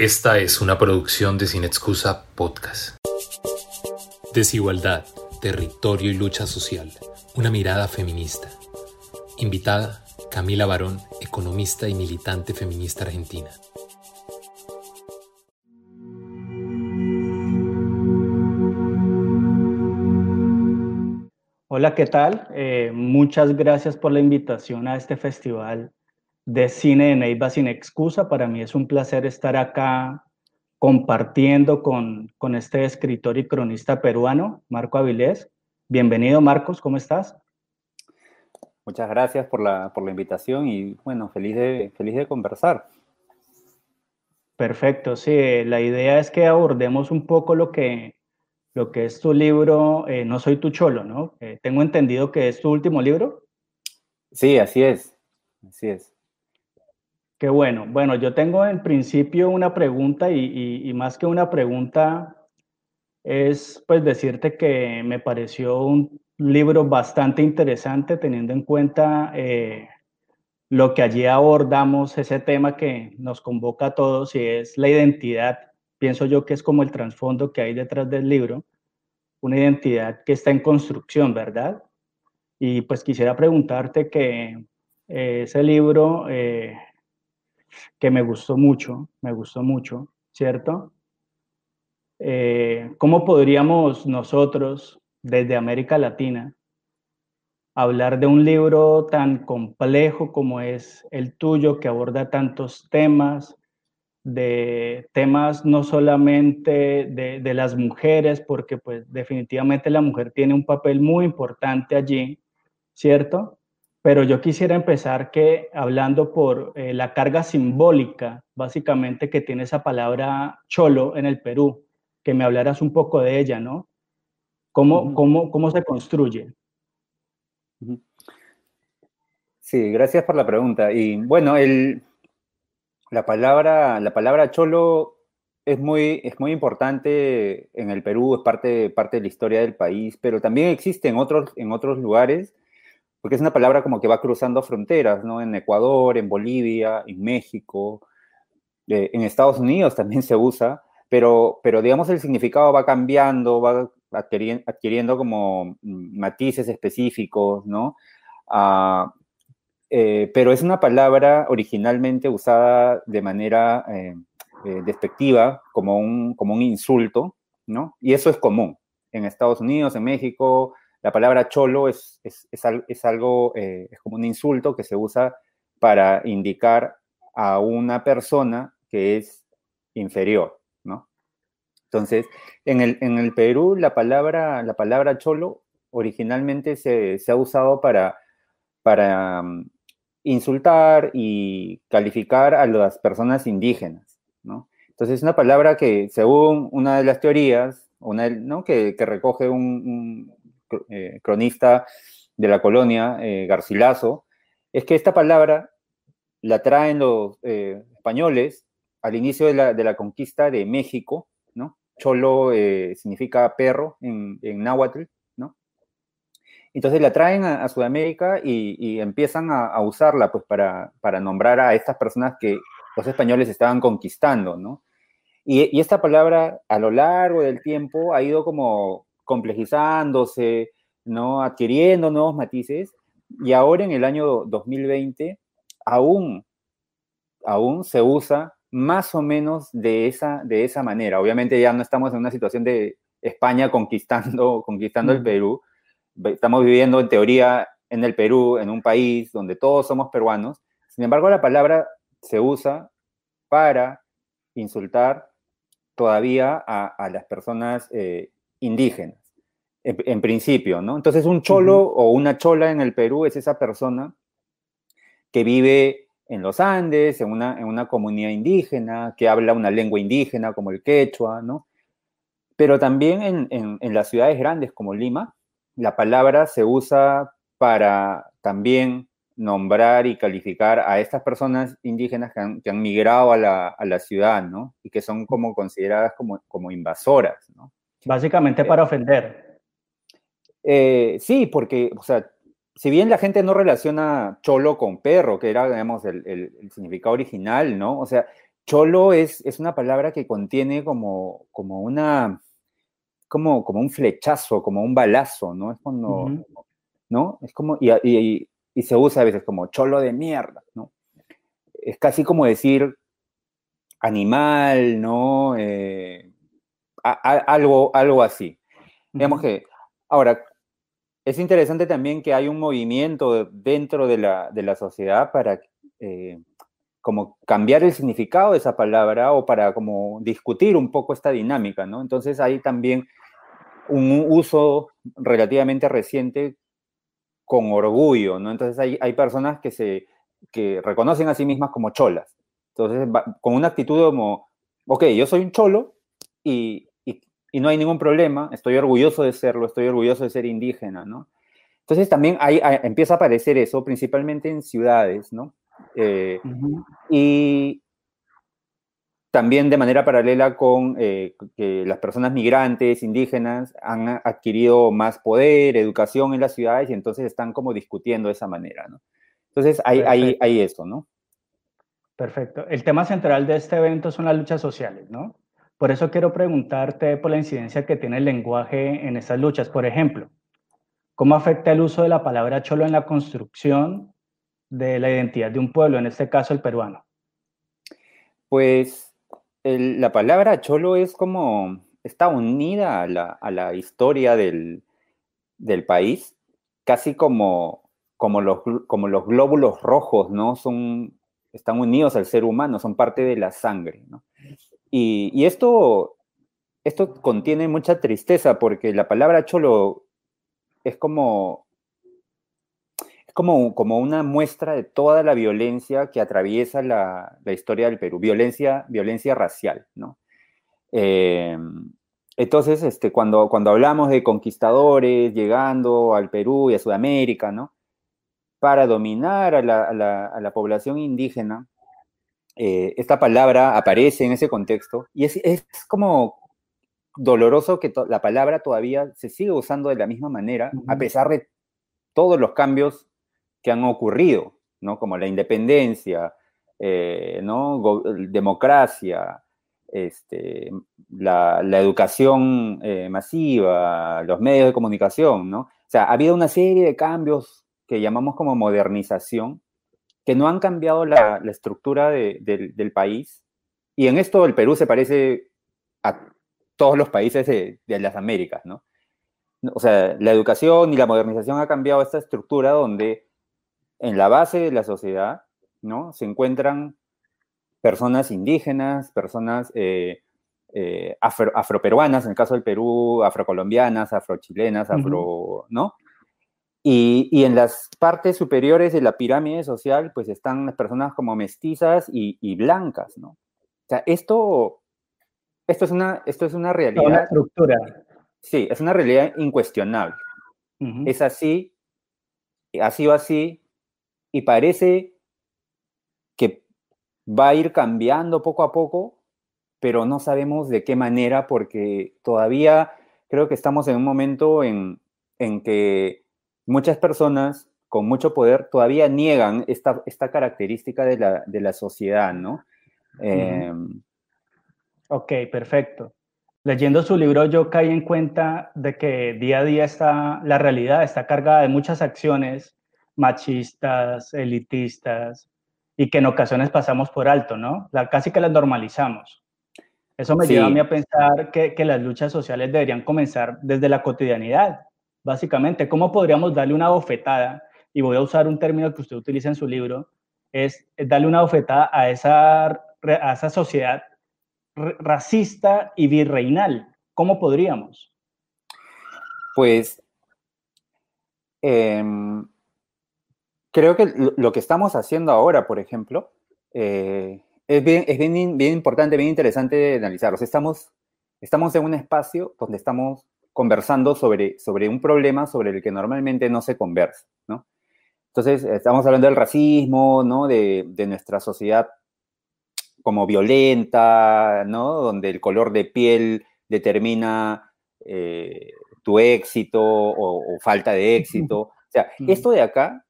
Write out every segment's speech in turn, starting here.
Esta es una producción de Sin Excusa Podcast. Desigualdad, territorio y lucha social. Una mirada feminista. Invitada, Camila Barón, economista y militante feminista argentina. Hola, ¿qué tal? Eh, muchas gracias por la invitación a este festival de Cine de Neiva sin excusa. Para mí es un placer estar acá compartiendo con, con este escritor y cronista peruano, Marco Avilés. Bienvenido, Marcos, ¿cómo estás? Muchas gracias por la, por la invitación y bueno, feliz de, feliz de conversar. Perfecto, sí, la idea es que abordemos un poco lo que, lo que es tu libro, eh, No soy tu cholo, ¿no? Eh, tengo entendido que es tu último libro. Sí, así es, así es. Qué bueno. Bueno, yo tengo en principio una pregunta y, más que una pregunta es pues decirte que me pareció un libro bastante interesante teniendo en cuenta eh, lo que allí abordamos, ese tema que nos convoca a todos y es la identidad. Pienso yo que es como el trasfondo que hay detrás del libro, una identidad que está en construcción, ¿verdad? Y pues quisiera preguntarte que eh, ese libro... Eh, que me gustó mucho, me gustó mucho, ¿cierto? Eh, ¿Cómo podríamos nosotros, desde América Latina, hablar de un libro tan complejo como es el tuyo, que aborda tantos temas, de temas no solamente de, de, las mujeres, porque pues definitivamente la mujer tiene un papel muy importante allí, ¿cierto? Pero yo quisiera empezar que hablando por eh, la carga simbólica, básicamente que tiene esa palabra cholo en el Perú, que me hablaras un poco de ella, ¿no? ¿Cómo, cómo, cómo se construye? Sí, gracias por la pregunta. Y bueno, el, la, palabra, la palabra cholo es muy, es muy importante en el Perú, es parte, parte de la historia del país, pero también existe en otros, en otros lugares porque es una palabra como que va cruzando fronteras, ¿no? En Ecuador, en Bolivia, en México, eh, en Estados Unidos también se usa, pero, pero digamos el significado va cambiando, va adquiriendo, como mm, matices específicos, ¿no? Ah, eh, pero es una palabra originalmente usada de manera eh, despectiva, como un, como un insulto, ¿no? Y eso es común en Estados Unidos, en México, la palabra cholo es, es, algo, eh, es como un insulto que se usa para indicar a una persona que es inferior, ¿no? Entonces, en el, en el Perú, la palabra, la palabra cholo originalmente se, ha usado para, para mm, insultar y calificar a las personas indígenas, ¿no? Entonces, es una palabra que, según una de las teorías, una, ¿no? que, recoge un, eh, cronista de la colonia, eh, Garcilaso, es que esta palabra la traen los eh, españoles al inicio de la, conquista de México, ¿no? Cholo significa perro en, náhuatl, ¿no? Entonces la traen a, Sudamérica y, empiezan a, usarla pues para, para nombrar a estas personas que los españoles estaban conquistando, ¿no? Y, y, esta palabra a lo largo del tiempo ha ido como complejizándose, ¿no? adquiriendo nuevos matices, y ahora en el año 2020 aún, aún se usa más o menos de esa, de esa manera. Obviamente ya no estamos en una situación de España conquistando, conquistando el Perú, estamos viviendo en teoría en el Perú, en un país donde todos somos peruanos, sin embargo la palabra se usa para insultar todavía a, las personas eh, indígenas, en, principio, ¿no? Entonces un cholo o una chola en el Perú es esa persona que vive en los Andes, en una, en una comunidad indígena, que habla una lengua indígena como el quechua, ¿no? Pero también en, en, las ciudades grandes como Lima, la palabra se usa para también nombrar y calificar a estas personas indígenas que han, que han migrado a la, a la, ciudad, ¿no? Y que son como consideradas como, como invasoras, ¿no? Básicamente para ofender. Eh, sí, porque, o sea, si bien la gente no relaciona cholo con perro, que era, digamos, el, significado original, ¿no? O sea, cholo es, es una palabra que contiene como, como una, como, como un flechazo, como un balazo, ¿no? Es cuando, ¿no? Es como, y, y, y, se usa a veces como cholo de mierda, ¿no? Es casi como decir animal, ¿no? Eh, algo, algo así. Digamos que, ahora, es interesante también que hay un movimiento dentro de la, de la sociedad para eh, como cambiar el significado de esa palabra o para como discutir un poco esta dinámica, ¿no? Entonces hay también un uso relativamente reciente con orgullo, ¿no? Entonces hay, hay personas que se que reconocen a sí mismas como cholas. Entonces, con una actitud como, ok, yo soy un cholo y, y, no hay ningún problema, estoy orgulloso de serlo, estoy orgulloso de ser indígena, ¿no? Entonces también hay, empieza a aparecer eso, principalmente en ciudades, ¿no? Eh, y también de manera paralela con eh, que las personas migrantes, indígenas, han adquirido más poder, educación en las ciudades y entonces están como discutiendo de esa manera, ¿no? Entonces hay, hay, hay eso, ¿no? Perfecto. El tema central de este evento son las luchas sociales, ¿no? Por eso quiero preguntarte por la incidencia que tiene el lenguaje en estas luchas. Por ejemplo, ¿cómo afecta el uso de la palabra cholo en la construcción de la identidad de un pueblo, en este caso el peruano? Pues la palabra cholo es como, está unida a la, historia del, país, casi como, como, los, como los glóbulos rojos, ¿no? Son, están unidos al ser humano, son parte de la sangre, ¿no? Y, esto, esto contiene mucha tristeza porque la palabra cholo es como como, como una muestra de toda la violencia que atraviesa la, la historia del Perú, violencia, violencia racial, ¿no? Eh, entonces, este, cuando, cuando hablamos de conquistadores llegando al Perú y a Sudamérica, ¿no? Para dominar a la, a la, población indígena, eh, esta palabra aparece en ese contexto y es, es como doloroso que la palabra todavía se siga usando de la misma manera, a pesar de todos los cambios que han ocurrido, ¿no? Como la independencia, eh, ¿no? democracia, este, la, educación eh, masiva, los medios de comunicación, ¿no? O sea, ha habido una serie de cambios que llamamos como modernización, que no han cambiado la, estructura del país. Y en esto el Perú se parece a todos los países de, de las Américas, ¿no? O sea, la educación y la modernización ha cambiado esta estructura donde en la base de la sociedad, ¿no? Se encuentran personas indígenas, personas eh, eh, afroperuanas, en el caso del Perú, afrocolombianas, afrochilenas, afro, ¿no? Y, en las partes superiores de la pirámide social, pues están las personas como mestizas y, blancas, ¿no? O sea, esto, esto, es, una, esto es una realidad. Una estructura. Sí, es una realidad incuestionable. Es así, ha sido así y parece que va a ir cambiando poco a poco, pero no sabemos de qué manera porque todavía creo que estamos en un momento en, que muchas personas con mucho poder todavía niegan esta, esta característica de la, sociedad, ¿no? Em, ok, perfecto. Leyendo su libro yo caí en cuenta de que día a día está, la realidad está cargada de muchas acciones machistas, elitistas, y que en ocasiones pasamos por alto, ¿no? La, casi que las normalizamos. Eso me lleva a mí a pensar que, que, las luchas sociales deberían comenzar desde la cotidianidad, básicamente. ¿Cómo podríamos darle una bofetada? Y voy a usar un término que usted utiliza en su libro, es, darle una bofetada a esa, a esa sociedad racista y virreinal. ¿Cómo podríamos? Pues eh, creo que lo que estamos haciendo ahora, por ejemplo, eh, es, bien, es bien, bien, importante, bien interesante analizarlo. Estamos, estamos en un espacio donde estamos conversando sobre, sobre un problema sobre el que normalmente no se conversa, ¿no? Entonces, estamos hablando del racismo, ¿no? De, de nuestra sociedad como violenta, ¿no? Donde el color de piel determina eh, tu éxito o, o, falta de éxito. O sea, esto de acá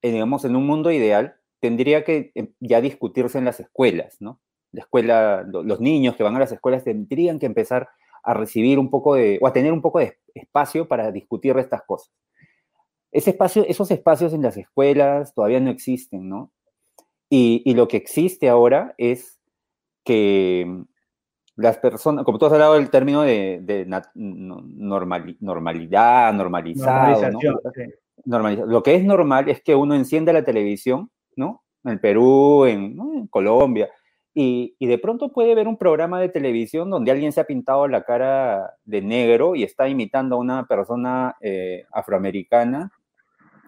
digamos, en un mundo ideal, tendría que em, ya discutirse en las escuelas, ¿no? la escuela, los niños que van a las escuelas tendrían que empezar a recibir un poco de, o a tener un poco de espacio para discutir estas cosas. Ese espacio, esos espacios en las escuelas todavía no existen, ¿no? Y, lo que existe ahora es que las personas, como tú has hablado del término de, normalidad, normalizado, ¿no? Lo que es normal es que uno enciende la televisión, ¿no? En Perú, en Colombia, y, de pronto puede ver un programa de televisión donde alguien se ha pintado la cara de negro y está imitando a una persona eh, afroamericana,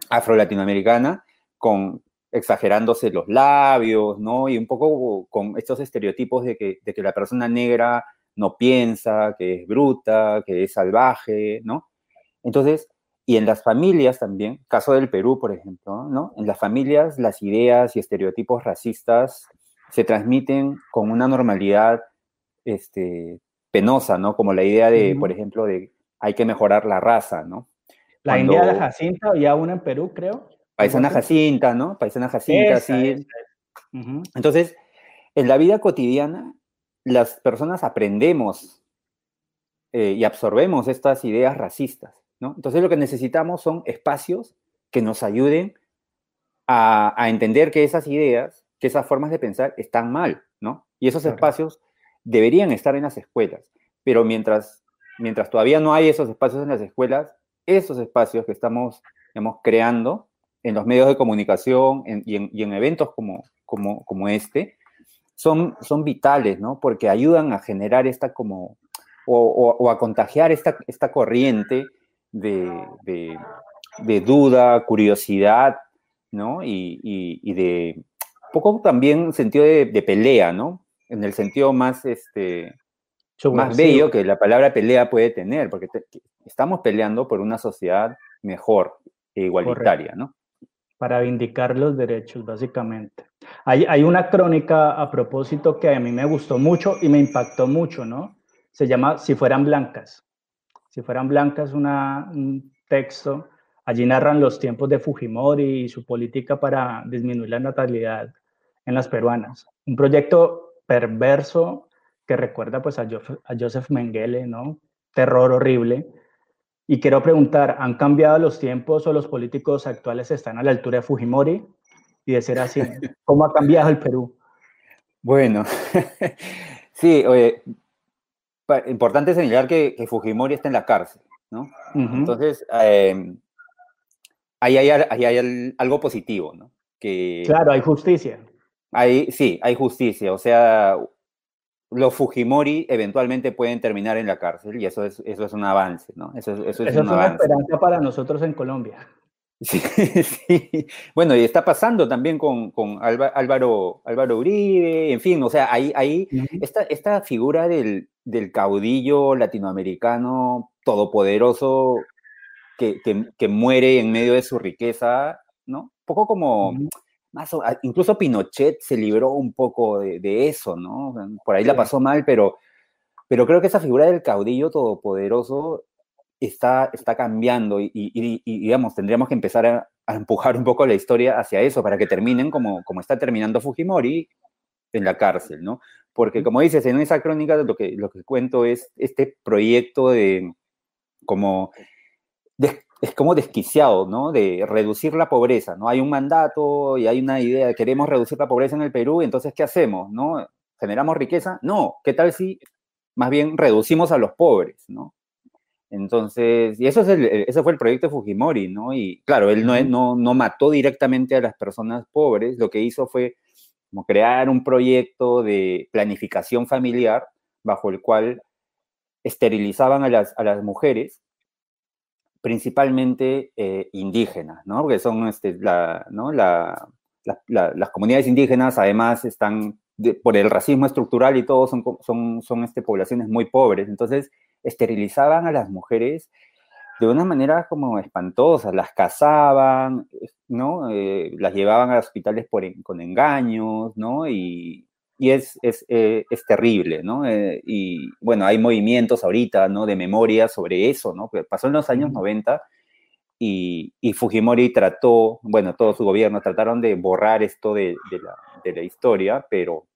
afro-latinoamericana, con exagerándose los labios, ¿no? Y un poco con estos estereotipos de que, de que la persona negra no piensa, que es bruta, que es salvaje, ¿no? Entonces, y en las familias también, caso del Perú, por ejemplo, ¿no? En las familias las ideas y estereotipos racistas se transmiten con una normalidad este, penosa, ¿no? Como la idea de, por ejemplo, de hay que mejorar la raza, ¿no? La India de Jacinta, había una en Perú, creo. Paisana Jacinta, ¿no? Paisana Jacinta, sí. Entonces, en la vida cotidiana, las personas aprendemos eh, y absorbemos estas ideas racistas, ¿no? Entonces, lo que necesitamos son espacios que nos ayuden a entender que esas ideas que esas formas de pensar están mal, ¿no? Y esos espacios deberían estar en las escuelas, pero mientras, mientras todavía no hay esos espacios en las escuelas, esos espacios que estamos digamos, creando en los medios de comunicación y, en, eventos como, como, como este, son, son vitales, ¿no? Porque ayudan a generar esta como, o, a contagiar esta, esta corriente de, de, duda, curiosidad, ¿no? y de, poco también sentido de, pelea, ¿no? En el sentido más, este, más bello que la palabra pelea puede tener, porque estamos peleando por una sociedad mejor e igualitaria, ¿no? Para vindicar los derechos, básicamente. Hay, hay una crónica a propósito que a mí me gustó mucho y me impactó mucho, ¿no? Se llama Si fueran blancas. Si fueran blancas, una, un texto. Allí narran los tiempos de Fujimori y su política para disminuir la natalidad en las peruanas. Un proyecto perverso que recuerda pues a, Joseph Mengele, ¿no? Terror horrible. Y quiero preguntar, ¿han cambiado los tiempos o los políticos actuales están a la altura de Fujimori? Y de ser así, ¿cómo ha cambiado el Perú? Bueno, sí, oye, importante señalar que, Fujimori está en la cárcel, ¿no? Entonces, eh, ahí, hay, ahí, hay, algo positivo, ¿no? Que, claro, hay justicia sí, hay justicia. O sea, los Fujimori eventualmente pueden terminar en la cárcel y eso es, eso es un avance, ¿no? Eso, es, una esperanza para nosotros en Colombia. Sí, sí. Bueno, y está pasando también con, Álvaro, Álvaro Uribe, en fin, o sea, ahí, ahí esta, esta, figura del, caudillo latinoamericano todopoderoso que, que, muere en medio de su riqueza, ¿no? Un poco como incluso Pinochet se libró un poco de, eso, ¿no? Por ahí la pasó mal, pero, pero creo que esa figura del caudillo todopoderoso está, está cambiando y, digamos, tendríamos que empezar a, empujar un poco la historia hacia eso para que terminen como, como está terminando Fujimori en la cárcel, ¿no? Porque como dices, en esa crónica lo que, lo que cuento es este proyecto de como es como desquiciado, ¿no? De reducir la pobreza, ¿no? Hay un mandato y hay una idea de queremos reducir la pobreza en el Perú, entonces, ¿qué hacemos, no? ¿Generamos riqueza? No, ¿qué tal si más bien reducimos a los pobres, ¿no? Entonces, y eso es el, ese fue el proyecto de Fujimori, ¿no? Y claro, él no, no, no mató directamente a las personas pobres, lo que hizo fue como crear un proyecto de planificación familiar bajo el cual esterilizaban a las, a las mujeres principalmente eh, indígenas, ¿no? Porque son este, la, ¿no? la, las comunidades indígenas, además, están por el racismo estructural y todo, son, son, son este, poblaciones muy pobres. Entonces, esterilizaban a las mujeres de una manera como espantosa, las cazaban, ¿no? Eh, las llevaban a hospitales por, con engaños, ¿no? Y, y es, es, eh, es, terrible, ¿no? Eh, y bueno, hay movimientos ahorita, ¿no? De memoria sobre eso, ¿no? Que pasó en los años 90 y, y, Fujimori trató, bueno, todo su gobierno trataron de borrar esto de, de, la, de la, historia, pero,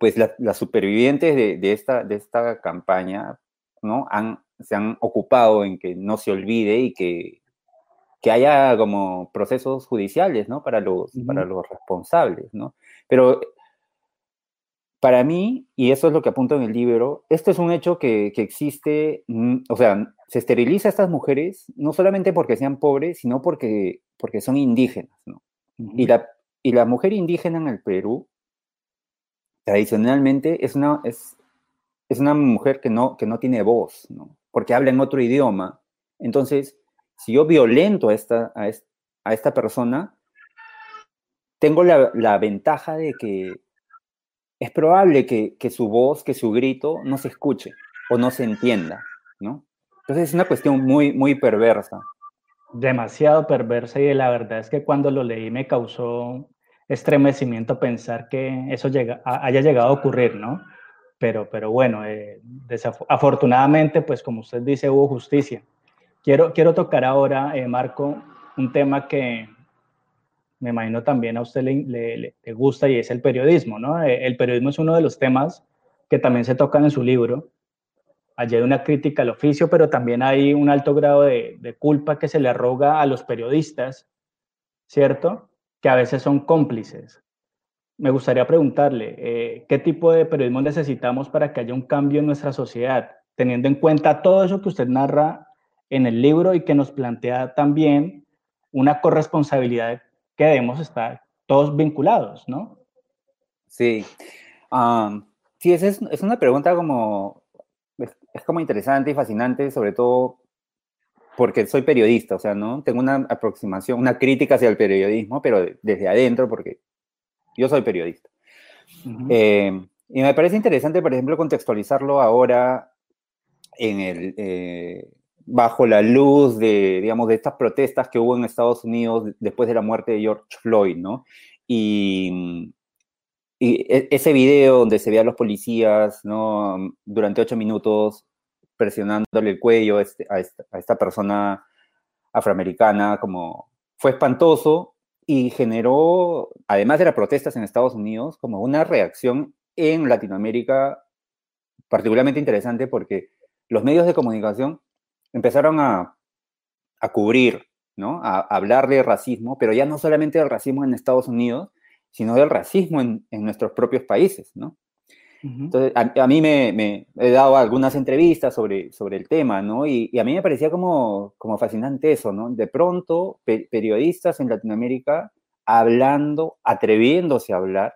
pues las supervivientes de, esta, de esta campaña, ¿no? Han, se han ocupado en que no se olvide y que, que haya como procesos judiciales, ¿no? Para los, para los responsables, ¿no? Pero para mí, y eso es lo que apunto en el libro, esto es un hecho que, que existe, mm, o sea, se esteriliza a estas mujeres no solamente porque sean pobres, sino porque, porque son indígenas, ¿no? y, la, y la mujer indígena en el Perú, tradicionalmente, es una, es, es una mujer que no, que no tiene voz, ¿no? Porque habla en otro idioma. Entonces, si yo violento a esta, a esta, persona, tengo la, la ventaja de que es probable que, su voz, que su grito no se escuche o no se entienda, ¿no? Entonces es una cuestión muy, muy perversa. Demasiado perversa y la verdad es que cuando lo leí me causó estremecimiento pensar que eso haya llegado a ocurrir, ¿no? Pero, pero bueno, eh, afortunadamente, pues como usted dice, hubo justicia. Quiero, quiero tocar ahora, eh, Marco, un tema que, me imagino también a usted le, gusta y es el periodismo, ¿no? Eh, el periodismo es uno de los temas que también se tocan en su libro. Allí hay una crítica al oficio, pero también hay un alto grado de, culpa que se le arroga a los periodistas, ¿cierto? Que a veces son cómplices. Me gustaría preguntarle, eh, ¿qué tipo de periodismo necesitamos para que haya un cambio en nuestra sociedad, teniendo en cuenta todo eso que usted narra en el libro y que nos plantea también una corresponsabilidad que debemos estar todos vinculados, ¿no? Sí. sí, es, es, una pregunta como, es, como interesante y fascinante, sobre todo porque soy periodista, o sea, ¿no? Tengo una aproximación, una crítica hacia el periodismo, pero desde adentro, porque yo soy periodista. Eh, y me parece interesante, por ejemplo, contextualizarlo ahora en el, eh, bajo la luz de, digamos, de estas protestas que hubo en Estados Unidos después de la muerte de George Floyd, ¿no? Y, e, ese video donde se ve a los policías, ¿no? Durante ocho minutos presionándole el cuello este, a, esta, persona afroamericana, como fue espantoso y generó, además de las protestas en Estados Unidos, como una reacción en Latinoamérica particularmente interesante porque los medios de comunicación empezaron a, cubrir, ¿no? A, hablar de racismo, pero ya no solamente del racismo en Estados Unidos, sino del racismo en, nuestros propios países, ¿no? Entonces, a, mí me, he dado algunas entrevistas sobre, sobre el tema, ¿no? Y, a mí me parecía como, como fascinante eso, ¿no? De pronto, periodistas en Latinoamérica hablando, atreviéndose a hablar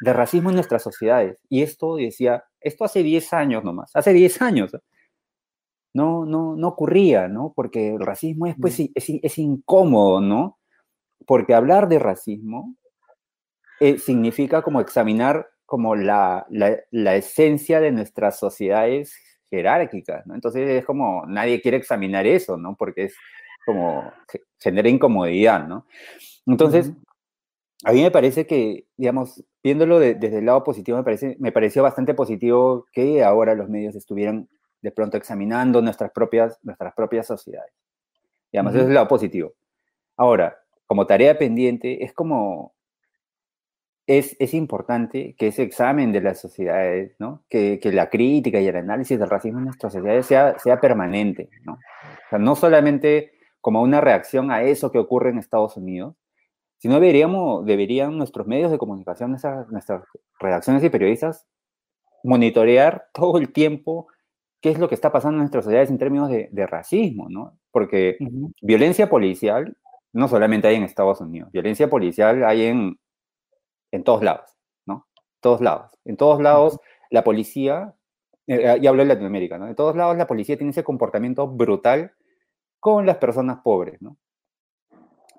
de racismo en nuestras sociedades. Y esto decía, esto hace 10 años nomás, hace 10 años no, no, no ocurría, ¿no? Porque el racismo es, pues, mm. es, incómodo, ¿no? Porque hablar de racismo eh, significa como examinar como la, la, esencia de nuestras sociedades jerárquicas, ¿no? Entonces es como, nadie quiere examinar eso, ¿no? Porque es como, genera incomodidad, ¿no? Entonces, a mí me parece que, digamos, viéndolo desde el lado positivo, me, parece, me pareció bastante positivo que ahora los medios estuvieran de pronto examinando nuestras propias, nuestras propias sociedades. Digamos, eso es el lado positivo. Ahora, como tarea pendiente, es como, es, es importante que ese examen de las sociedades, ¿no? Que, que, la crítica y el análisis del racismo en nuestras sociedades sea, sea permanente, ¿no? O sea, no solamente como una reacción a eso que ocurre en Estados Unidos, sino deberíamos, deberían nuestros medios de comunicación, nuestras, nuestras redacciones y periodistas monitorear todo el tiempo qué es lo que está pasando en nuestras sociedades en términos de, racismo, ¿no? Porque violencia policial no solamente hay en Estados Unidos, violencia policial hay en, en todos lados, ¿no? Todos lados. En todos lados la policía, eh, y hablo de Latinoamérica, ¿no? En todos lados la policía tiene ese comportamiento brutal con las personas pobres, ¿no?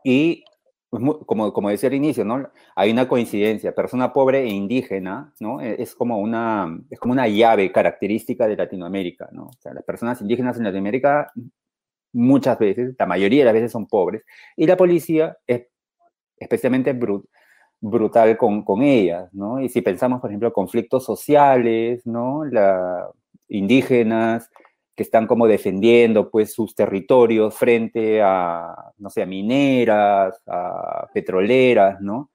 Y como, como decía al inicio, ¿no? Hay una coincidencia, persona pobre e indígena, ¿no? E, es como una, es como una llave característica de Latinoamérica, ¿no? O sea, las personas indígenas en Latinoamérica muchas veces, la mayoría de las veces son pobres, y la policía es especialmente brutal con, con ellas, ¿no? Y si pensamos, por ejemplo, conflictos sociales, ¿no? La, indígenas, que están como defendiendo pues sus territorios frente a, no sé, a mineras, a petroleras, ¿no?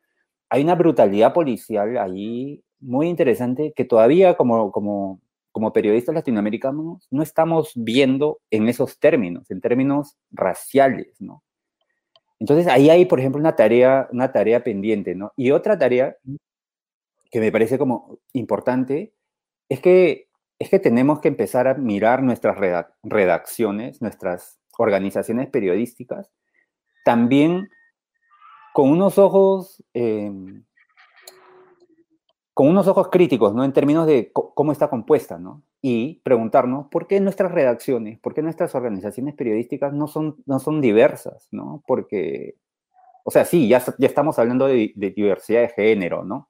Hay una brutalidad policial ahí muy interesante que todavía como, como, como periodistas latinoamericanos no estamos viendo en esos términos, en términos raciales, ¿no? Entonces ahí hay, por ejemplo, una tarea, una tarea pendiente, ¿no? Y otra tarea que me parece como importante es que, es que tenemos que empezar a mirar nuestras redacciones, nuestras organizaciones periodísticas, también con unos ojos, em, con unos ojos críticos, ¿no? En términos de cómo está compuesta, ¿no? Y preguntarnos por qué nuestras redacciones, por qué nuestras organizaciones periodísticas no son, no son diversas, ¿no? Porque, o sea, sí, ya, ya estamos hablando de, diversidad de género, ¿no?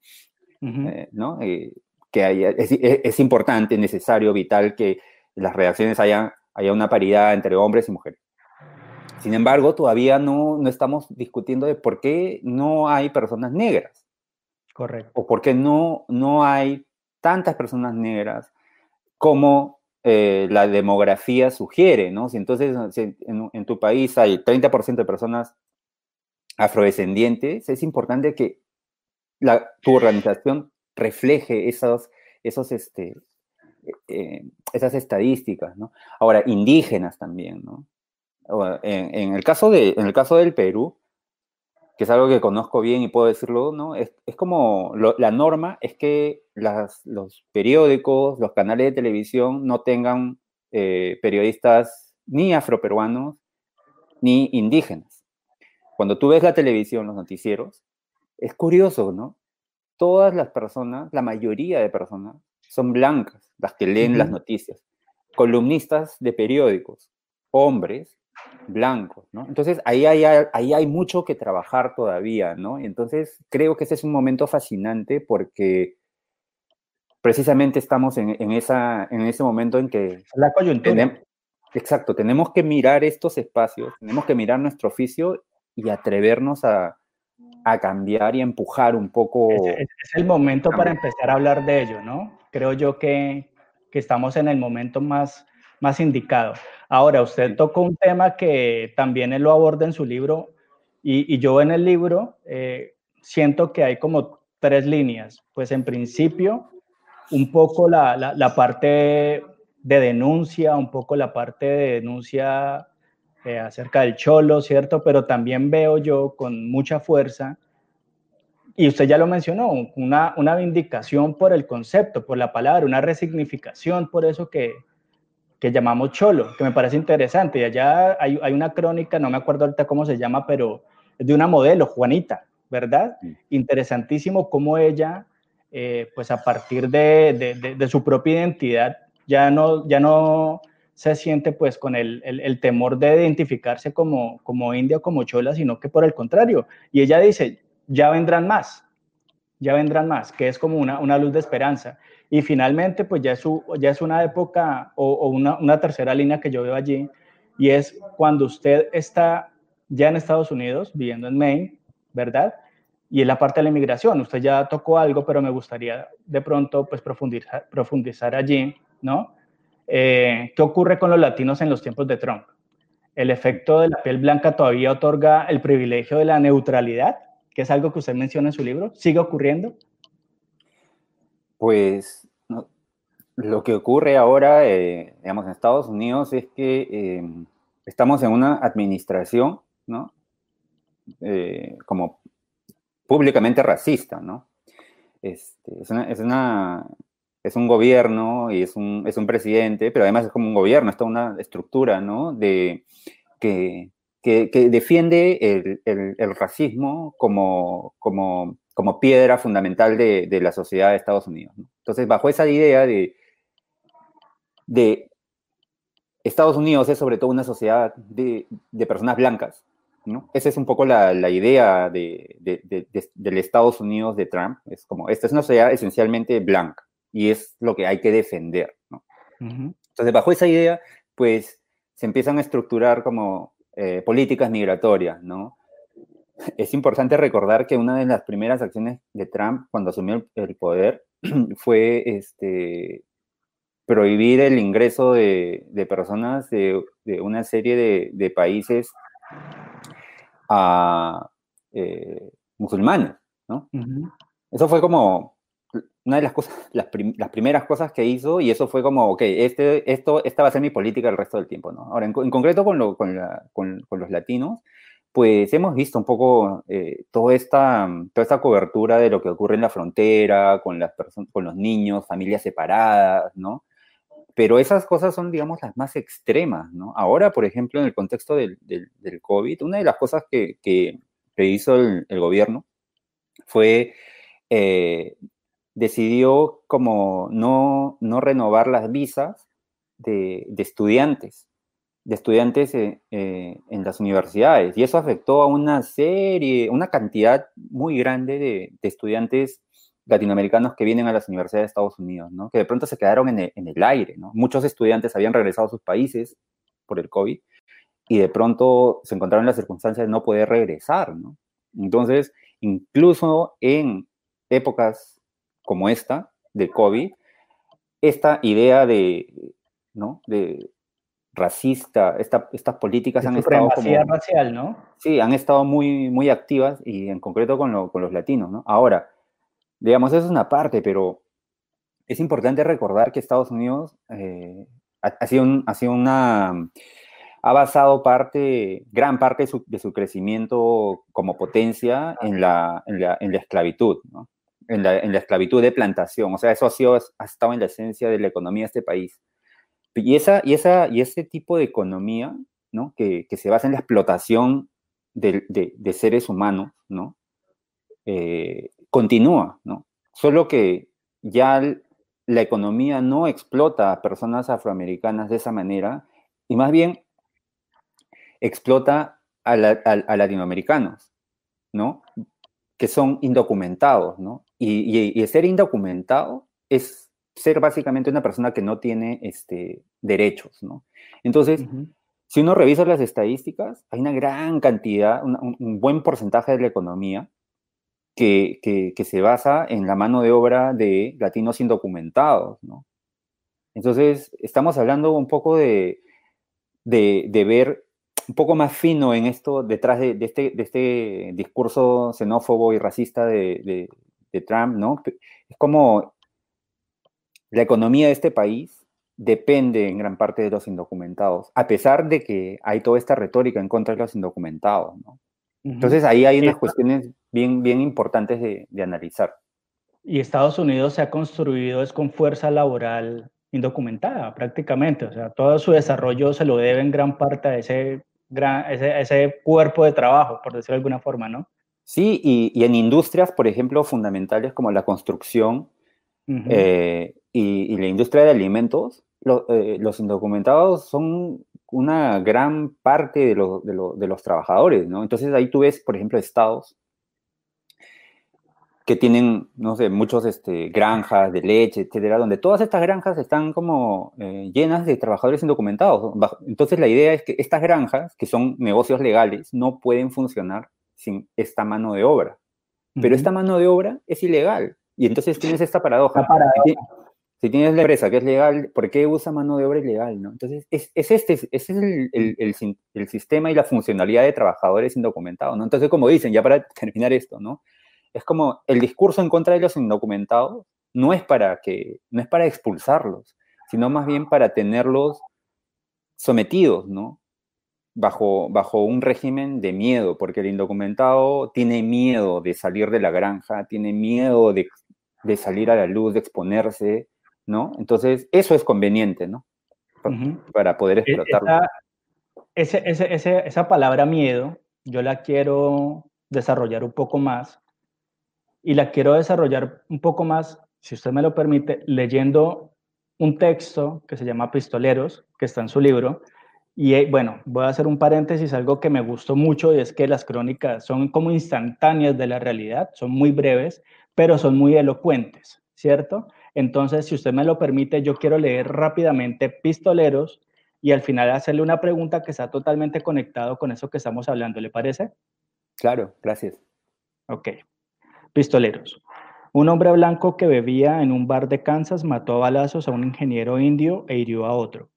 Eh, ¿no? Eh, que haya, es, es, importante, necesario, vital que las redacciones haya, haya una paridad entre hombres y mujeres. Sin embargo, todavía no, no estamos discutiendo de por qué no hay personas negras. Correcto. O por qué no, no hay tantas personas negras como eh, la demografía sugiere, ¿no? Si entonces en, tu país hay 30% de personas afrodescendientes, es importante que la, tu organización refleje esos, esos, este, eh, esas estadísticas, ¿no? Ahora, indígenas también, ¿no? en, el caso de, en el caso del Perú, que es algo que conozco bien y puedo decirlo, ¿no? Es, como la norma es que los periódicos, los canales de televisión no tengan eh, periodistas ni afroperuanos ni indígenas. Cuando tú ves la televisión, los noticieros, es curioso, ¿no? Todas las personas, la mayoría de personas, son blancas, las que leen las noticias. Columnistas de periódicos, hombres, blancos, ¿no? Entonces, ahí hay, ahí hay mucho que trabajar todavía, ¿no? Entonces, creo que ese es un momento fascinante porque precisamente estamos en, esa, en ese momento en que... La coyuntura. exacto, tenemos que mirar estos espacios, tenemos que mirar nuestro oficio y atrevernos a, cambiar y empujar un poco. Es, el momento para empezar a hablar de ello, ¿no? Creo yo que, que estamos en el momento más, más indicado. Ahora, usted tocó un tema que también él lo aborda en su libro y, yo en el libro eh, siento que hay como tres líneas. Pues en principio, un poco la, la, parte de denuncia, un poco la parte de denuncia eh, acerca del cholo, ¿cierto? Pero también veo yo con mucha fuerza, y usted ya lo mencionó, una, una vindicación por el concepto, por la palabra, una resignificación por eso que, que llamamos Cholo, que me parece interesante. Y allá hay, hay, una crónica, no me acuerdo ahorita cómo se llama, pero es de una modelo, Juanita, ¿verdad? Interesantísimo cómo ella, eh, pues a partir de, de, de, su propia identidad, ya no, ya no se siente pues con el, el, temor de identificarse como, como india o como chola, sino que por el contrario. Y ella dice, ya vendrán más, ya vendrán más, que es como una, una luz de esperanza. Y finalmente, pues ya es, ya es una época o, una, una, tercera línea que yo veo allí, y es cuando usted está ya en Estados Unidos, viviendo en Maine, ¿verdad? Y en la parte de la inmigración, usted ya tocó algo, pero me gustaría de pronto pues profundizar, profundizar allí, ¿no? Eh, ¿Qué ocurre con los latinos en los tiempos de Trump? ¿El efecto de la piel blanca todavía otorga el privilegio de la neutralidad, que es algo que usted menciona en su libro? ¿Sigue ocurriendo? Pues lo que ocurre ahora, eh, digamos, en Estados Unidos es que em, estamos en una administración, ¿no? Eh, como públicamente racista, ¿no? Este, es, una, un gobierno y es un, es un presidente, pero además es como un gobierno, está una estructura, ¿no? De, que, que, defiende el, el, racismo como, como como piedra fundamental de, la sociedad de Estados Unidos. Entonces, bajo esa idea de, de Estados Unidos es sobre todo una sociedad de, personas blancas, ¿no? Esa es un poco la, idea de, del Estados Unidos de Trump. Es como, esta es una sociedad esencialmente blanca y es lo que hay que defender, Entonces, bajo esa idea, pues se empiezan a estructurar como eh, políticas migratorias, ¿no? es importante recordar que una de las primeras acciones de Trump cuando asumió el poder fue este, prohibir el ingreso de, personas de, una serie de, países a eh, musulmanes, ¿no? Eso fue como una de las cosas, las, primeras cosas que hizo, y eso fue como, ok, este, esto, esta va a ser mi política el resto del tiempo, ¿no? Ahora, en, concreto con, lo, con, la, con, con, los latinos, pues hemos visto un poco eh, toda, esta, toda esta cobertura de lo que ocurre en la frontera, con, las con los niños, familias separadas, ¿no? Pero esas cosas son, digamos, las más extremas, ¿no? Ahora, por ejemplo, en el contexto del, del, del COVID, una de las cosas que, que, que hizo el, el, gobierno fue eh, decidió como no, no renovar las visas de, de estudiantes, de estudiantes eh, eh, en las universidades. Y eso afectó a una serie, una cantidad muy grande de, estudiantes latinoamericanos que vienen a las universidades de Estados Unidos, ¿no? que de pronto se quedaron en el, en el aire. ¿no? Muchos estudiantes habían regresado a sus países por el COVID y de pronto se encontraron en las circunstancias de no poder regresar. ¿no? Entonces, incluso en épocas como esta, de COVID, esta idea de, ¿no? de racista, esta, estas políticas han estado como... racial, ¿no? Sí, han estado muy, muy activas y en concreto con, lo, con los latinos, ¿no? Ahora, digamos, eso es una parte, pero es importante recordar que Estados Unidos eh, ha, ha, sido un, ha sido una ha basado parte, gran parte de su, de su crecimiento como potencia en la, en la, en la esclavitud, ¿no? En, la, en, la, esclavitud de plantación. O sea, eso ha, sido, ha estado en la esencia de la economía de este país. Y, esa, y, esa, y ese tipo de economía, ¿no? que, que se basa en la explotación de, de, de seres humanos, ¿no? Eh, continúa, ¿no? Solo que ya la economía no explota a personas afroamericanas de esa manera, y más bien explota a, la, a, a latinoamericanos, ¿no? Que son indocumentados, ¿no? Y, y, y, ser indocumentado es ser básicamente una persona que no tiene este, derechos, ¿no? Entonces, uh -huh. si uno revisa las estadísticas, hay una gran cantidad, un, un buen porcentaje de la economía que, que, que, se basa en la mano de obra de latinos indocumentados, ¿no? Entonces, estamos hablando un poco de, de, de ver un poco más fino en esto, detrás de, de, este, de este, discurso xenófobo y racista de, de, Trump, ¿no? Es como la economía de este país depende en gran parte de los indocumentados, a pesar de que hay toda esta retórica en contra de los indocumentados, ¿no? Entonces ahí hay unas cuestiones bien, bien importantes de, de, analizar. Y Estados Unidos se ha construido es con fuerza laboral indocumentada prácticamente, o sea, todo su desarrollo se lo debe en gran parte a ese gran, ese, ese cuerpo de trabajo, por decirlo de alguna forma, ¿no? Sí, y, y en industrias, por ejemplo, fundamentales como la construcción uh -huh. eh, y, y, la industria de alimentos, lo, eh, los indocumentados son una gran parte de, lo, de, lo, de, los trabajadores, ¿no? Entonces ahí tú ves, por ejemplo, estados que tienen, no sé, muchos este, granjas de leche, etcétera, donde todas estas granjas están como eh, llenas de trabajadores indocumentados. Entonces la idea es que estas granjas, que son negocios legales, no pueden funcionar sin esta mano de obra. Pero uh -huh. esta mano de obra es ilegal. Y entonces tienes esta paradoja. Paradoja. Si, si, tienes la empresa que es legal, ¿por qué usa mano de obra ilegal? ¿no? Entonces, es, es este, ese es el, el, el, el, sistema y la funcionalidad de trabajadores indocumentados. ¿no? Entonces, como dicen, ya para terminar esto, ¿no? Es como el discurso en contra de los indocumentados no es para que no es para expulsarlos, sino más bien para tenerlos sometidos, ¿no? Bajo, bajo un régimen de miedo, porque el indocumentado tiene miedo de salir de la granja, tiene miedo de, de salir a la luz, de exponerse, ¿no? Entonces, eso es conveniente, ¿no? Para, uh -huh. para poder explotarlo. Esa, ese, ese, esa palabra miedo, yo la quiero desarrollar un poco más y la quiero desarrollar un poco más, si usted me lo permite, leyendo un texto que se llama Pistoleros, que está en su libro. Y eh, bueno, voy a hacer un paréntesis, algo que me gustó mucho y es que las crónicas son como instantáneas de la realidad, son muy breves, pero son muy elocuentes, ¿cierto? Entonces, si usted me lo permite, yo quiero leer rápidamente Pistoleros y al final hacerle una pregunta que está totalmente conectado con eso que estamos hablando, ¿le parece? Claro, gracias. Ok. Pistoleros. Un hombre blanco que bebía en un bar de Kansas mató a balazos a un ingeniero indio e hirió a otro.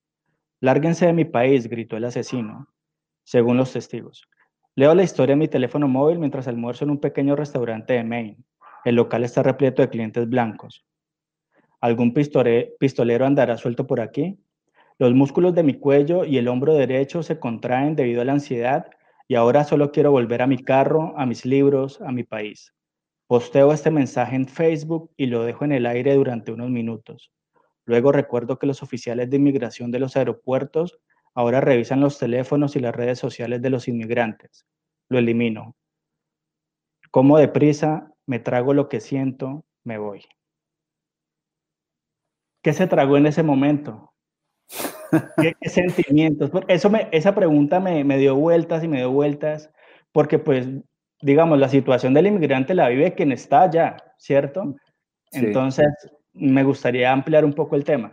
Lárguense de mi país, gritó el asesino, según los testigos. Leo la historia en mi teléfono móvil mientras almuerzo en un pequeño restaurante de Maine. El local está repleto de clientes blancos. ¿Algún pistolero andará suelto por aquí? Los músculos de mi cuello y el hombro derecho se contraen debido a la ansiedad y ahora solo quiero volver a mi carro, a mis libros, a mi país. Posteo este mensaje en Facebook y lo dejo en el aire durante unos minutos. Luego recuerdo que los oficiales de inmigración de los aeropuertos ahora revisan los teléfonos y las redes sociales de los inmigrantes. Lo elimino. Como deprisa, me trago lo que siento, me voy. ¿Qué se tragó en ese momento? ¿Qué, sentimientos? Esa pregunta me, me, dio vueltas y me dio vueltas, porque pues, digamos, la situación del inmigrante la vive quien está allá, ¿cierto? Entonces, me gustaría ampliar un poco el tema.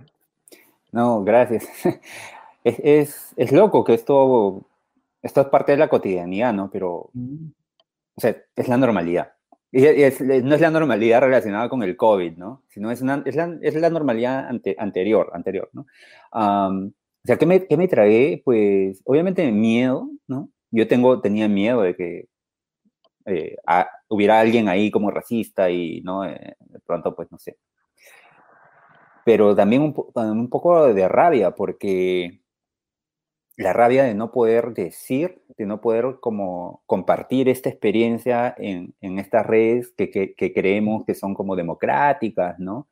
No, gracias. Es, es, es, loco que esto, esto es parte de la cotidianidad, ¿no? Pero, mm. o sea, es la normalidad. Y no es la normalidad relacionada con el COVID, ¿no? Sino es, una, es, la, es la normalidad anterior, anterior, ¿no? o sea, ¿qué me, ¿qué me tragué? Pues, obviamente, miedo, ¿no? Yo tengo, tenía miedo de que eh, hubiera alguien ahí como racista y, ¿no? Eh, de pronto, pues, no sé. Pero también un, un poco de rabia, porque la rabia de no poder decir, de no poder como compartir esta experiencia en, en estas redes que, que, creemos que son como democráticas, ¿no?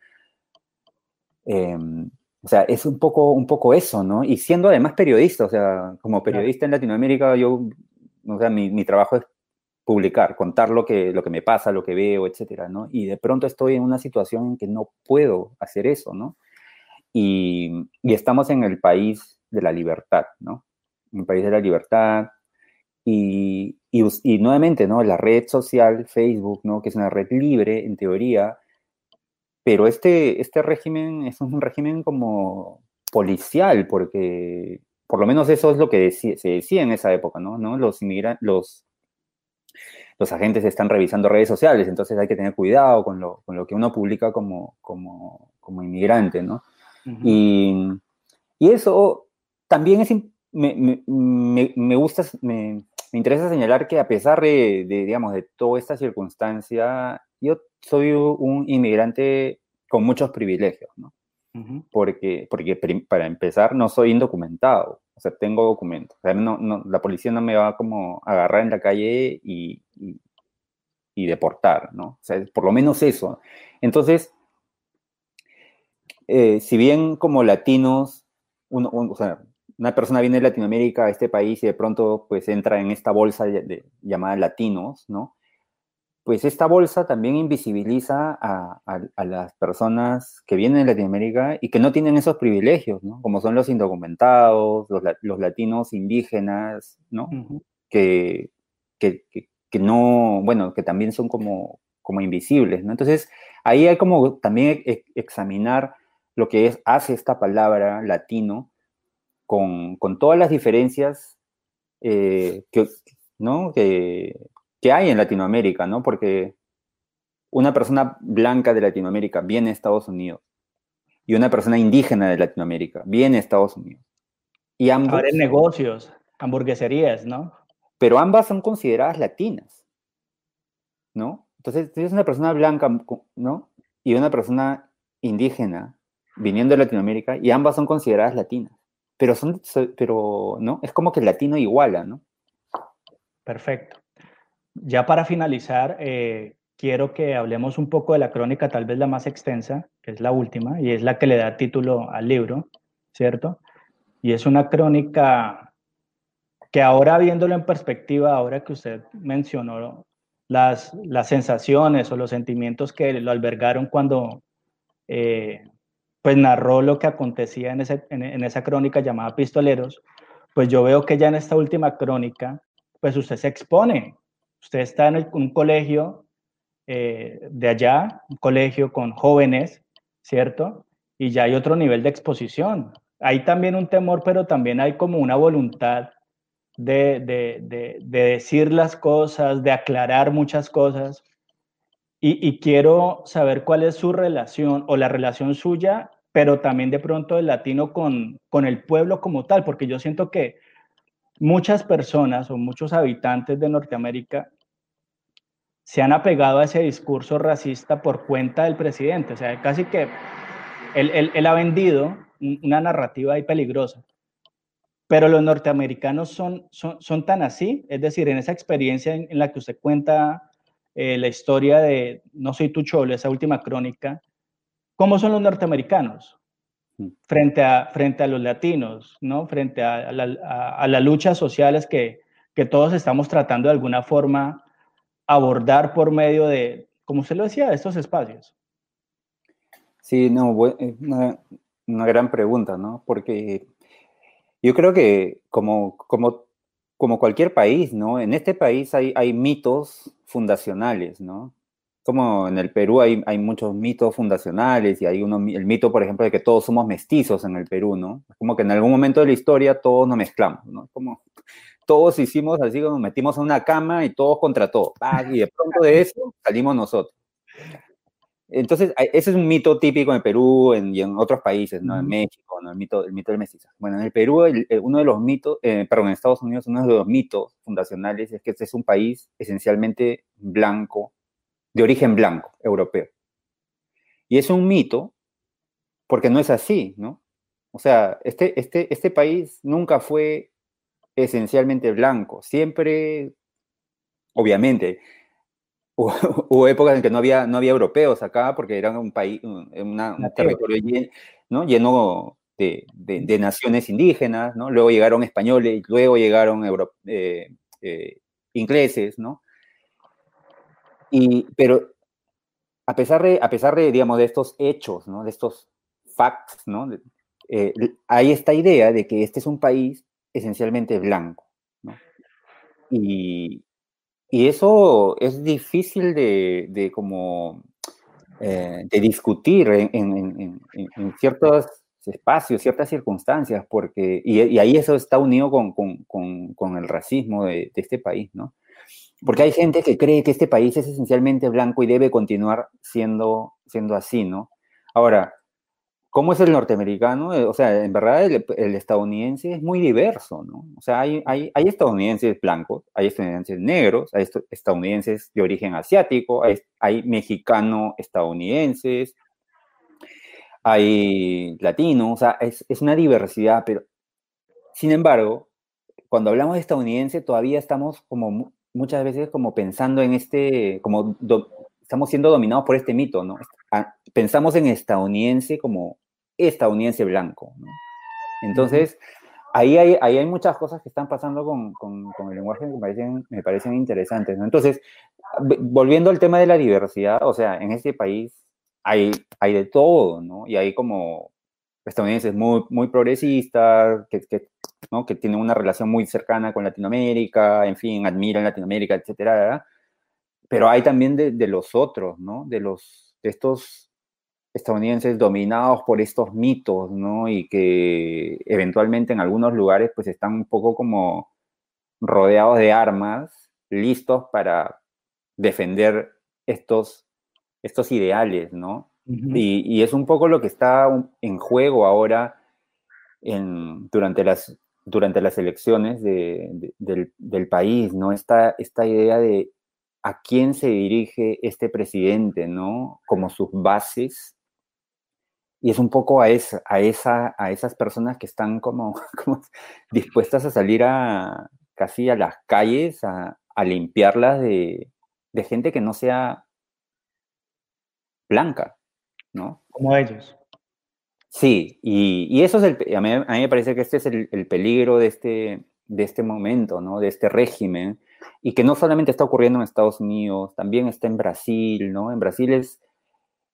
Em, o sea, es un poco, un poco eso, ¿no? Y siendo además periodista, o sea, como periodista en Latinoamérica, yo, o sea, mi, mi, trabajo es publicar, contar lo que, lo que me pasa, lo que veo, etcétera, ¿no? Y de pronto estoy en una situación en que no puedo hacer eso, ¿no? Y, y estamos en el país de la libertad, ¿no? Un país de la libertad. Y, y, nuevamente, ¿no? La red social, Facebook, ¿no? Que es una red libre, en teoría, pero este, este régimen es un régimen como policial, porque por lo menos eso es lo que se decía en esa época, ¿no? ¿No? Los inmigrantes, los, los agentes están revisando redes sociales, entonces hay que tener cuidado con lo, con lo que uno publica como, como, como inmigrante, ¿no? y, y, eso también es, me, me, me gusta, me, interesa señalar que a pesar de, digamos, de toda esta circunstancia, yo soy un inmigrante con muchos privilegios, ¿no? porque, porque para empezar no soy indocumentado, o sea, tengo documentos. O sea, no, no, la policía no me va como a agarrar en la calle y, y, deportar, ¿no? O sea, por lo menos eso. Entonces, eh, si bien como latinos, una persona viene de Latinoamérica a este país y de pronto pues entra en esta bolsa de, llamada latinos, ¿no? Pues esta bolsa también invisibiliza a, las personas que vienen de Latinoamérica y que no tienen esos privilegios, ¿no? Como son los indocumentados, los, latinos indígenas, ¿no? que, que, que, no, bueno, que también son como, como invisibles, ¿no? Entonces, ahí hay como también examinar lo que es, hace esta palabra latino con, todas las diferencias eh, que, ¿no? Que, hay en Latinoamérica, ¿no? Porque una persona blanca de Latinoamérica viene a Estados Unidos y una persona indígena de Latinoamérica viene a Estados Unidos. Y ambos... Ahora negocios, hamburgueserías, ¿no? Pero ambas son consideradas latinas, ¿no? Entonces, tienes una persona blanca, ¿no? Y una persona indígena viniendo de Latinoamérica y ambas son consideradas latinas pero son, pero, ¿no? Es como que el latino iguala, ¿no? Perfecto. Ya para finalizar, eh, quiero que hablemos un poco de la crónica, tal vez la más extensa, que es la última, y es la que le da título al libro, ¿cierto? Y es una crónica que ahora viéndolo en perspectiva, ahora que usted mencionó las, las sensaciones o los sentimientos que lo albergaron cuando eh, pues narró lo que acontecía en, en, esa crónica llamada Pistoleros, pues yo veo que ya en esta última crónica, pues usted se expone. Usted está en un colegio eh, de allá, un colegio con jóvenes, ¿cierto? Y ya hay otro nivel de exposición. Hay también un temor, pero también hay como una voluntad de, de, de, decir las cosas, de aclarar muchas cosas. Y, y, quiero saber cuál es su relación o la relación suya pero también de pronto el latino con, con el pueblo como tal, porque yo siento que muchas personas o muchos habitantes de Norteamérica se han apegado a ese discurso racista por cuenta del presidente. O sea, casi que él, ha vendido una narrativa ahí peligrosa. Pero los norteamericanos son, son, son tan así, es decir, en esa experiencia en, la que usted cuenta eh, la historia de No soy tu cholo, esa última crónica, ¿cómo son los norteamericanos? Frente a, frente a los latinos, ¿no? Frente a, a las luchas sociales que, que todos estamos tratando de alguna forma abordar por medio de, como usted lo decía, de estos espacios. Sí, no, una, una gran pregunta, ¿no? Porque yo creo que como, como, como cualquier país, ¿no? En este país hay, hay mitos fundacionales, ¿no? Como en el Perú hay, hay muchos mitos fundacionales y hay uno, el mito, por ejemplo, de que todos somos mestizos en el Perú, ¿no? Es como que en algún momento de la historia todos nos mezclamos, ¿no? Como todos hicimos así, nos metimos en una cama y todos contra todos. Y de pronto de eso salimos nosotros. Entonces, ese es un mito típico en Perú y en otros países, ¿no? En México, ¿no? El mito, el mito del mestizaje. Bueno, en el Perú, uno de los mitos, eh, perdón, en Estados Unidos, uno de los mitos fundacionales es que este es un país esencialmente blanco, de origen blanco, europeo. Y es un mito porque no es así, ¿no? O sea, este, este, este país nunca fue esencialmente blanco, siempre, obviamente, hubo, épocas en que no había, no había europeos acá porque eran un país, un, territorio lleno, ¿no? lleno de, de, naciones indígenas, ¿no? Luego llegaron españoles, luego llegaron eh, eh, ingleses, ¿no? Y, pero a pesar de, a pesar de, digamos, de estos hechos. De estos facts. Eh, hay esta idea de que este es un país esencialmente blanco, ¿no? Y, eso es difícil de, como eh, de discutir en, en, ciertos espacios, ciertas circunstancias, porque, y, y ahí eso está unido con, con, con, el racismo de, de, este país, ¿no? Porque hay gente que cree que este país es esencialmente blanco y debe continuar siendo, siendo así, ¿no? Ahora, ¿Cómo es el norteamericano? Eh, o sea, en verdad el, estadounidense es muy diverso, ¿no? O sea, hay, hay, estadounidenses blancos, hay estadounidenses negros, hay estadounidenses de origen asiático, hay, hay mexicano-estadounidenses, hay latinos, o sea, es, es, una diversidad, pero sin embargo, cuando hablamos de estadounidense todavía estamos como muchas veces como pensando en este, como estamos siendo dominados por este mito, ¿no? Ah, pensamos en estadounidense como estadounidense blanco. Entonces, ahí hay, ahí hay muchas cosas que están pasando con, con, el lenguaje que me parecen, me parecen interesantes. Entonces, volviendo al tema de la diversidad, o sea, en este país hay, hay de todo, ¿no? Y hay como estadounidenses muy, muy progresistas, que, que, ¿no? que tienen una relación muy cercana con Latinoamérica, en fin, admiran Latinoamérica, etcétera. Pero hay también de, de los otros, ¿no? De los, de estos estadounidenses dominados por estos mitos, ¿no? Y que eventualmente en algunos lugares pues están un poco como rodeados de armas, listos para defender estos, estos ideales, ¿no? y, es un poco lo que está en juego ahora en, durante, las, durante las elecciones del, del, país, ¿no? Esta, esta idea de a quién se dirige este presidente, ¿no? Como sus bases y es un poco a, esa, a, esa, a esas personas que están como, como dispuestas a salir a casi a las calles a, a limpiarlas de, de, gente que no sea blanca, ¿no? Como ellos. Sí, y, y eso es el, a mí, a mí, me parece que este es el, el, peligro de este, de este momento, ¿no? De este régimen, y que no solamente está ocurriendo en Estados Unidos, también está en Brasil, ¿no? En Brasil es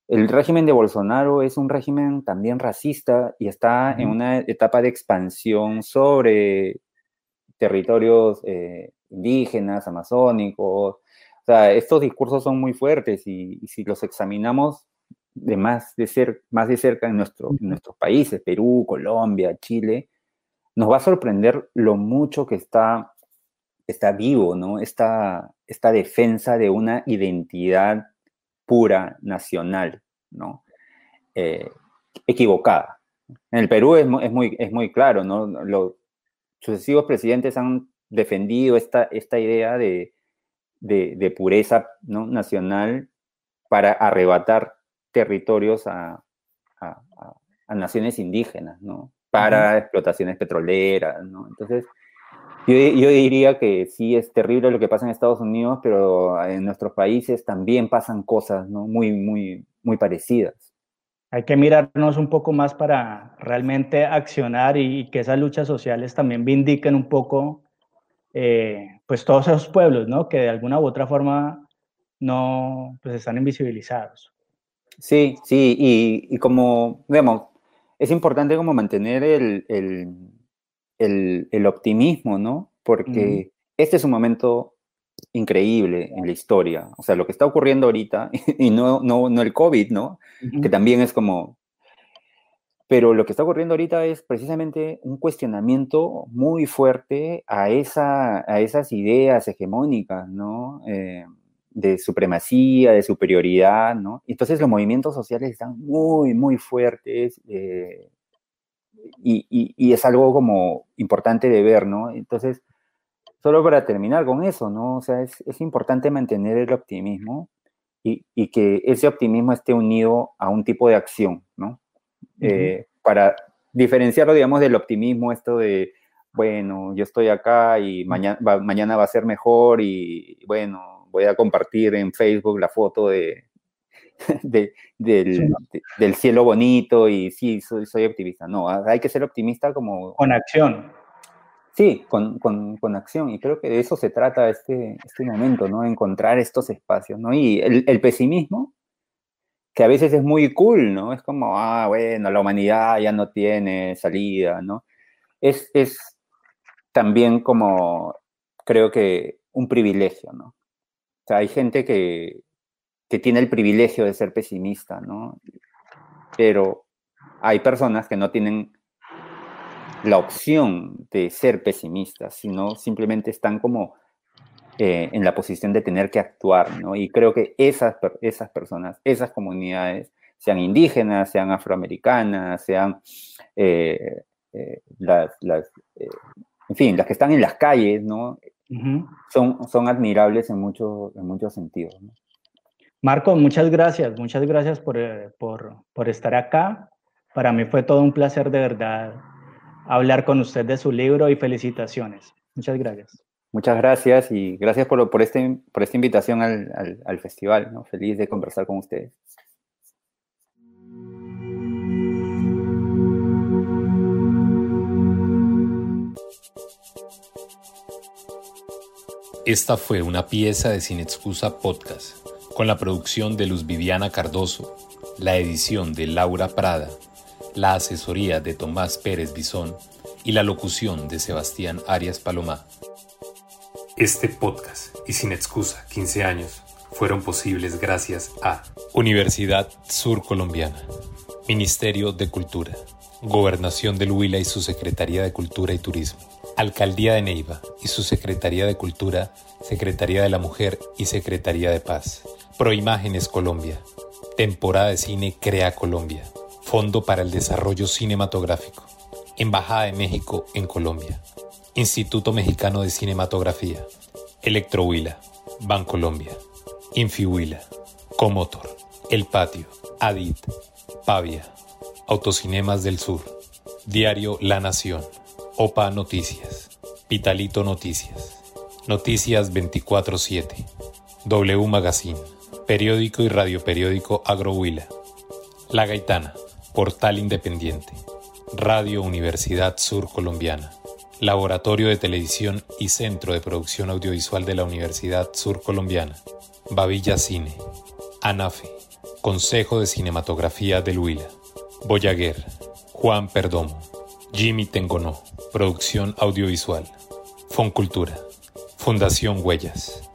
el régimen de Bolsonaro es un régimen también racista y está en una etapa de expansión sobre territorios eh, indígenas, amazónicos. O sea, estos discursos son muy fuertes y, si los examinamos de más de, ser, más de cerca en, nuestro, en nuestros países, Perú, Colombia, Chile, nos va a sorprender lo mucho que está, está vivo, ¿no? Esta, esta defensa de una identidad pura, nacional, ¿no? Eh, equivocada. En el Perú es, muy, es muy claro, ¿no? Los sucesivos presidentes han defendido esta, esta idea de, de, pureza nacional para arrebatar territorios a, a, a naciones indígenas, ¿no? Para explotaciones petroleras, ¿no? Entonces, yo, yo, diría que sí es terrible lo que pasa en Estados Unidos, pero en nuestros países también pasan cosas, ¿no? Muy, muy, muy parecidas. Hay que mirarnos un poco más para realmente accionar y, que esas luchas sociales también vindiquen un poco, eh, pues todos esos pueblos, ¿no? Que de alguna u otra forma no, pues están invisibilizados. Sí, sí, y, y como, digamos, es importante como mantener el, el, el, optimismo, ¿no? Porque este es un momento increíble en la historia. O sea, lo que está ocurriendo ahorita, y no, no, no el COVID, ¿no? Que también es como... Pero lo que está ocurriendo ahorita es precisamente un cuestionamiento muy fuerte a, esa, a esas ideas hegemónicas, ¿no? Eh, de supremacía, de superioridad, ¿no? Entonces los movimientos sociales están muy, muy fuertes eh, y, y, es algo como importante de ver, ¿no? Entonces, solo para terminar con eso, ¿no? O sea, es, es importante mantener el optimismo y, y, que ese optimismo esté unido a un tipo de acción, ¿no? Eh, para diferenciarlo, digamos, del optimismo, esto de, bueno, yo estoy acá y mañana mañana va a ser mejor y, bueno, voy a compartir en Facebook la foto de, del, cielo bonito y sí, soy, soy optimista. No, hay que ser optimista como... Con acción. Sí, con, con, acción. Y creo que de eso se trata este, este momento, ¿no? Encontrar estos espacios, ¿no? Y el, pesimismo, que a veces es muy cool, ¿no? Es como, ah, bueno, la humanidad ya no tiene salida, ¿no? Es, es también como, creo que un privilegio, ¿no? Sea, hay gente que, tiene el privilegio de ser pesimista, ¿no? Pero hay personas que no tienen la opción de ser pesimistas, sino simplemente están como eh, en la posición de tener que actuar, ¿no? Y creo que esas, esas personas, esas comunidades, sean indígenas, sean afroamericanas, sean eh, eh, las, en fin, las que están en las calles, ¿no? Son, son admirables en, mucho, en muchos sentidos. Marco, muchas gracias, muchas gracias por, eh, por, por, estar acá. Para mí fue todo un placer de verdad hablar con usted de su libro y felicitaciones. Muchas gracias. Muchas gracias y gracias por, por, este, por esta invitación al, al, al festival. ¿no? Feliz de conversar con ustedes. Esta fue una pieza de Sin Excusa Podcast, con la producción de Luz Viviana Cardoso, la edición de Laura Prada, la asesoría de Tomás Pérez Bisón y la locución de Sebastián Arias Palomá. Este podcast y Sin Excusa 15 años fueron posibles gracias a Universidad Sur Colombiana, Ministerio de Cultura, Gobernación del Huila y su Secretaría de Cultura y Turismo. Alcaldía de Neiva y su Secretaría de Cultura, Secretaría de la Mujer y Secretaría de Paz. Proimágenes Colombia. Temporada de Cine Crea Colombia. Fondo para el Desarrollo Cinematográfico. Embajada de México en Colombia. Instituto Mexicano de Cinematografía. Electrohuila. Bancolombia. Infihuila. Comotor. El Patio. Adit. Pavia. Autocinemas del Sur. Diario La Nación. OPA Noticias, Vitalito Noticias, Noticias 24-7, W Magazine, periódico y radioperiódico Agrohuila, La Gaitana, portal independiente, Radio Universidad Sur Colombiana, Laboratorio de Televisión y Centro de Producción Audiovisual de la Universidad Sur Colombiana, Babilla Cine, ANAFE, Consejo de Cinematografía del Huila, Boyaguer, Juan Perdomo, Jimmy Tengonó. Producción audiovisual. Foncultura. Fundación Huellas.